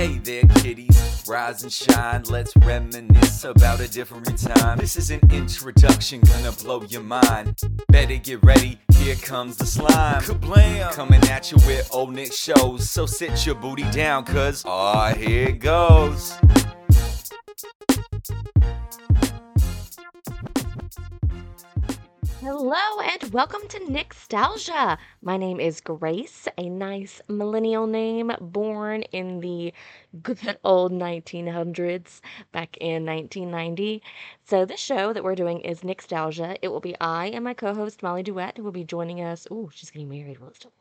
Hey there, kiddies, rise and shine. Let's reminisce about a different time. This is an introduction, gonna blow your mind. Better get ready, here comes the slime. Kablam! Coming at you with old Nick shows. So sit your booty down, cause, ah, here it goes. Hello and welcome to Nickstalgia. My name is Grace, a nice millennial name born in the good old 1900s back in 1990. So this show that we're doing is Nickstalgia. It will be I and my co-host Molly Duet who will be joining us. Oh, she's getting married. Well, still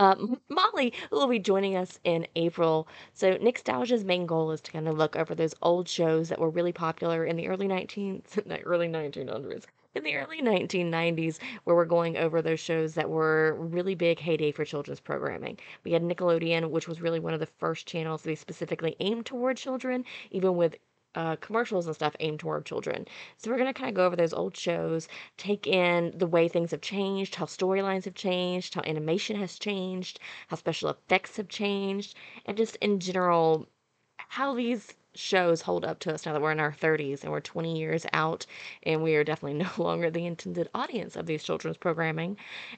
um, Molly will be joining us in April. So, Nickstalgia's main goal is to kind of look over those old shows that were really popular in the early 19th, the early 1900s, in the early 1990s, where we're going over those shows that were really big heyday for children's programming. We had Nickelodeon, which was really one of the first channels to be specifically aimed toward children, even with uh, commercials and stuff aimed toward children. So we're going to kind of go over those old shows, take in the way things have changed, how storylines have changed, how animation has changed, how special effects have changed, and just in general, how these shows hold up to us now that we're in our 30s and we're 20 years out and we are definitely no longer the intended audience of these children's programming.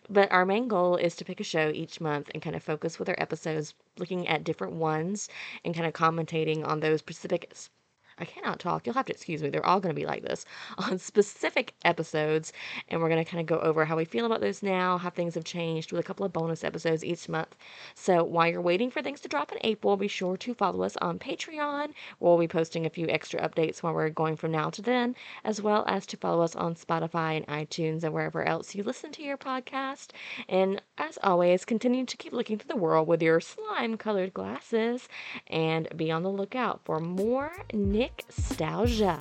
But our main goal is to pick a show each month and kind of focus with our episodes looking at different ones and kind of commentating on those specific I cannot talk. You'll have to excuse me. They're all going to be like this on specific episodes. And we're going to kind of go over how we feel about those now, how things have changed with a couple of bonus episodes each month. So while you're waiting for things to drop in April, be sure to follow us on Patreon. We'll be posting a few extra updates while we're going from now to then, as well as to follow us on Spotify and iTunes and wherever else you listen to your podcast. And as always, continue to keep looking through the world with your slime colored glasses and be on the lookout for more Nick Nickstalgia.